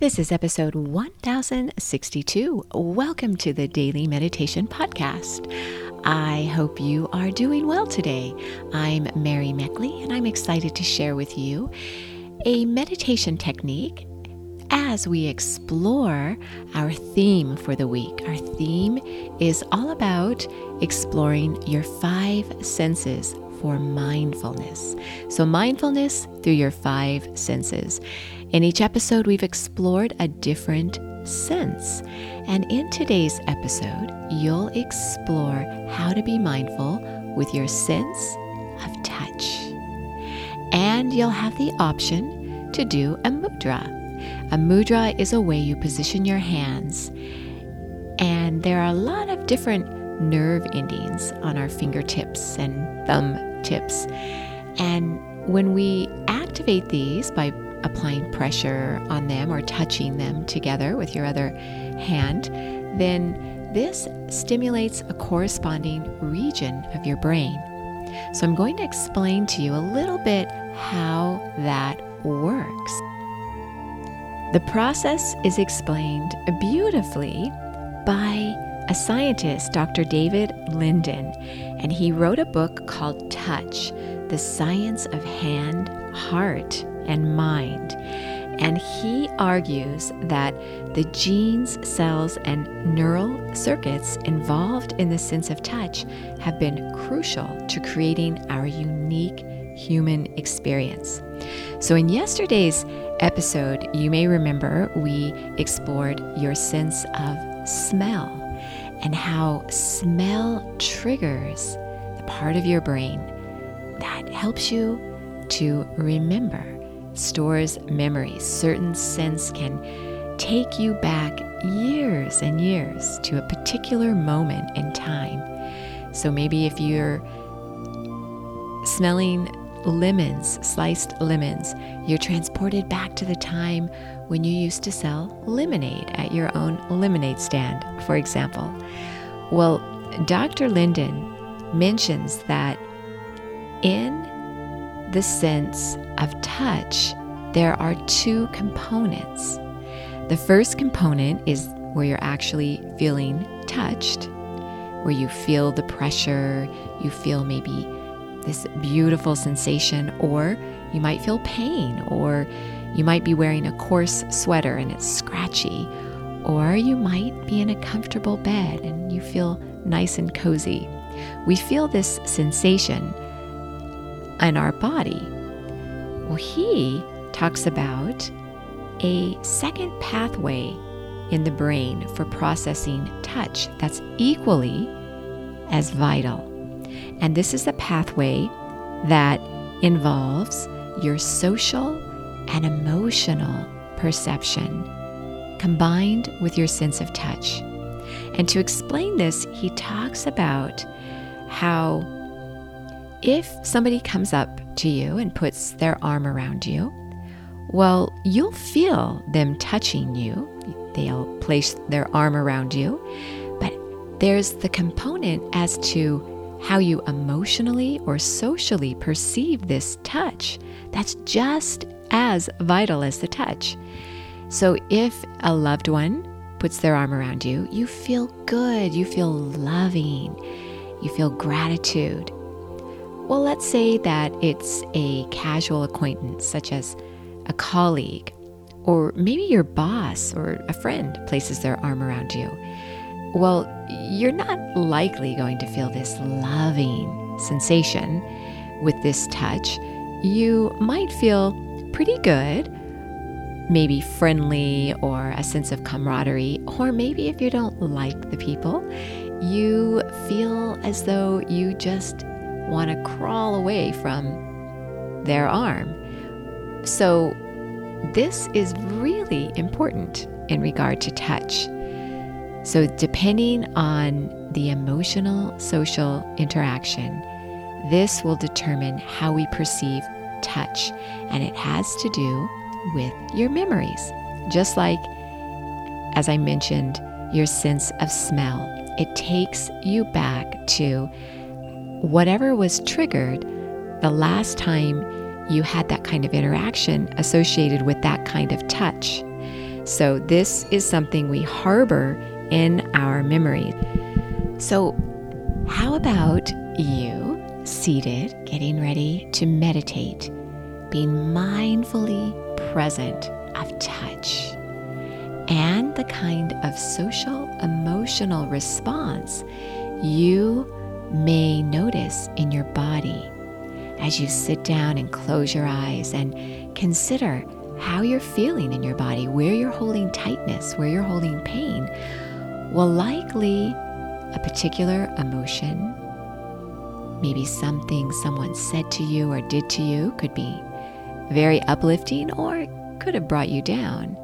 This is episode 1062. Welcome to the Daily Meditation Podcast. I hope you are doing well today. I'm Mary Meckley, and I'm excited to share with you a meditation technique as we explore our theme for the week. Our theme is all about exploring your five senses for mindfulness. So, mindfulness through your five senses. In each episode, we've explored a different sense. And in today's episode, you'll explore how to be mindful with your sense of touch. And you'll have the option to do a mudra. A mudra is a way you position your hands, and there are a lot of different nerve endings on our fingertips and thumb tips. And when we activate these by applying pressure on them or touching them together with your other hand, then this stimulates a corresponding region of your brain. So, I'm going to explain to you a little bit how that works. The process is explained beautifully by a scientist, Dr. David Linden, and he wrote a book called Touch The Science of Hand, Heart, and Mind. And he argues that the genes, cells, and neural circuits involved in the sense of touch have been crucial to creating our unique human experience. So, in yesterday's episode, you may remember we explored your sense of smell and how smell triggers the part of your brain that helps you to remember, stores memories. Certain scents can take you back years and years to a particular moment in time. So maybe if you're smelling lemons, sliced lemons, you're transported back to the time when you used to sell lemonade at your own lemonade stand, for example. Well, Dr. Linden mentions that in the sense of touch, there are two components. The first component is where you're actually feeling touched, where you feel the pressure, you feel maybe this beautiful sensation, or you might feel pain, or you might be wearing a coarse sweater and it's scratchy, or you might be in a comfortable bed and you feel nice and cozy. We feel this sensation in our body. Well, he talks about a second pathway in the brain for processing touch that's equally as vital. And this is a pathway that involves your social and emotional perception combined with your sense of touch. And to explain this, he talks about how if somebody comes up to you and puts their arm around you, well, you'll feel them touching you. They'll place their arm around you. But there's the component as to how you emotionally or socially perceive this touch. That's just as vital as the touch. So if a loved one puts their arm around you, you feel good, you feel loving, you feel gratitude. Well, let's say that it's a casual acquaintance, such as a colleague, or maybe your boss or a friend places their arm around you. Well, you're not likely going to feel this loving sensation with this touch. You might feel pretty good, maybe friendly or a sense of camaraderie, or maybe if you don't like the people, you feel as though you just want to crawl away from their arm. So, this is really important in regard to touch. So, depending on the emotional social interaction, this will determine how we perceive touch, and it has to do with your memories. Just like, as I mentioned, your sense of smell, it takes you back to whatever was triggered the last time you had that kind of interaction associated with that kind of touch. So, this is something we harbor in our memory. So, how about you seated, getting ready to meditate, being mindfully present of touch and the kind of social emotional response you may notice in your body as you sit down and close your eyes and consider how you're feeling in your body, where you're holding tightness, where you're holding pain, will likely a particular emotion, maybe something someone said to you or did to you, could be very uplifting or could have brought you down.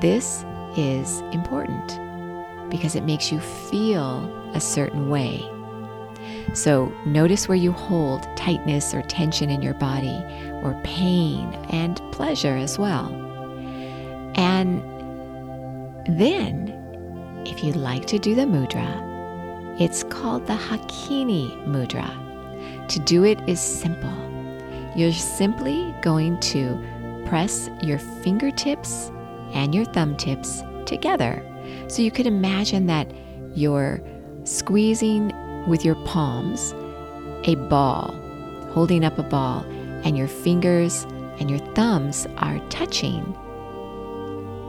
This is important because it makes you feel a certain way. So notice where you hold tightness or tension in your body, or pain and pleasure as well. And then, if you'd like to do the mudra, it's called the Hakini mudra. To do it is simple. You're simply going to press your fingertips and your thumb tips together. So you could imagine that you're squeezing with your palms a ball, holding up a ball, and your fingers and your thumbs are touching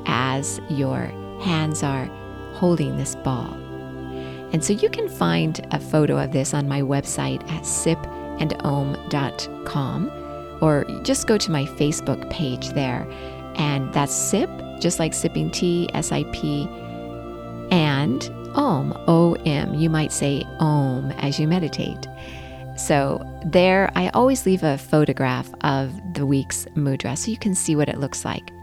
as your hands are holding this ball. And so you can find a photo of this on my website at sipandom.com or just go to my Facebook page there. And that's sip, just like sipping tea, S I P, and Om, O M. You might say Om as you meditate. So, there, I always leave a photograph of the week's mudra so you can see what it looks like.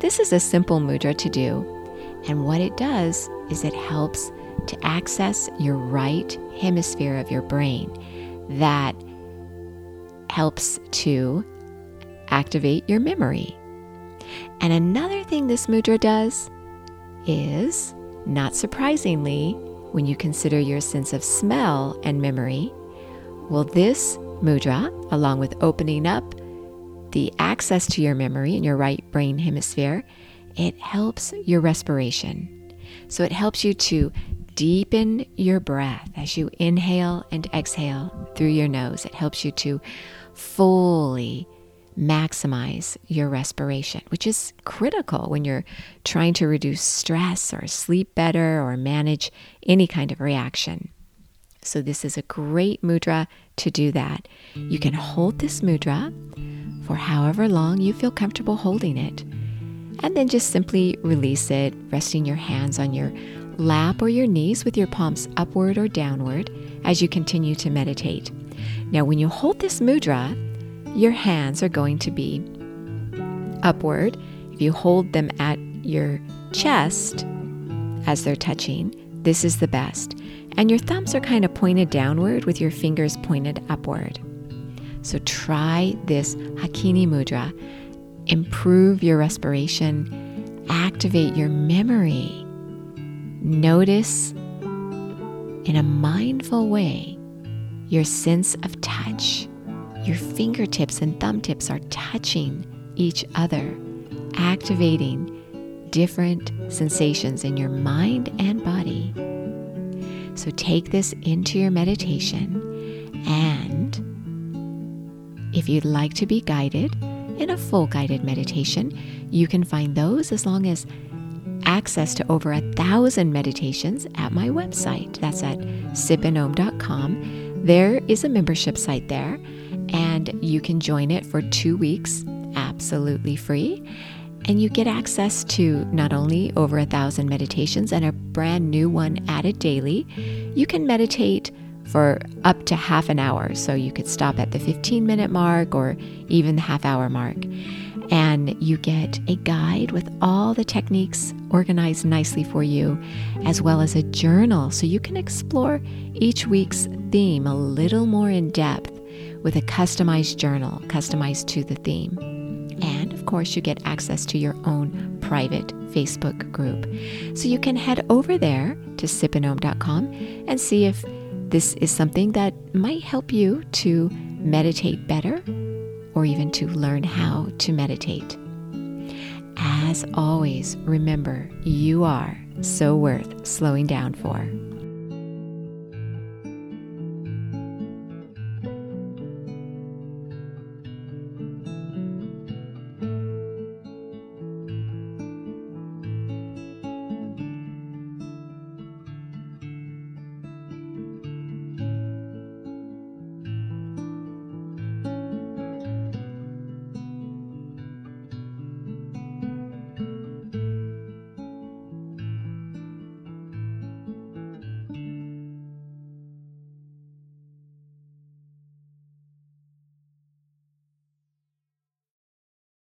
This is a simple mudra to do, and what it does is it helps to access your right hemisphere of your brain. That helps to activate your memory. And another thing this mudra does is not surprisingly, when you consider your sense of smell and memory, well, this mudra, along with opening up the access to your memory in your right brain hemisphere, it helps your respiration. So it helps you to deepen your breath as you inhale and exhale through your nose. It helps you to fully maximize your respiration, which is critical when you're trying to reduce stress or sleep better or manage any kind of reaction. So, this is a great mudra to do that. You can hold this mudra for however long you feel comfortable holding it, and then just simply release it, resting your hands on your lap or your knees with your palms upward or downward as you continue to meditate. Now, when you hold this mudra, your hands are going to be upward. If you hold them at your chest as they're touching, this is the best. And your thumbs are kind of pointed downward with your fingers pointed upward. So try this Hakini Mudra. Improve your respiration, activate your memory. Notice in a mindful way your sense of touch your fingertips and thumb tips are touching each other, activating different sensations in your mind and body. So take this into your meditation, and if you'd like to be guided in a full guided meditation, you can find those as long as access to over a thousand meditations at my website. That's at sipandom.com. There is a membership site there and you can join it for two weeks absolutely free. And you get access to not only over a thousand meditations and a brand new one added daily, you can meditate for up to half an hour. So you could stop at the 15 minute mark or even the half hour mark. And you get a guide with all the techniques organized nicely for you, as well as a journal so you can explore each week's theme a little more in depth with a customized journal customized to the theme. And of course, you get access to your own private Facebook group. So you can head over there to sipandom.com and see if this is something that might help you to meditate better or even to learn how to meditate. as always, remember you are so worth slowing down for.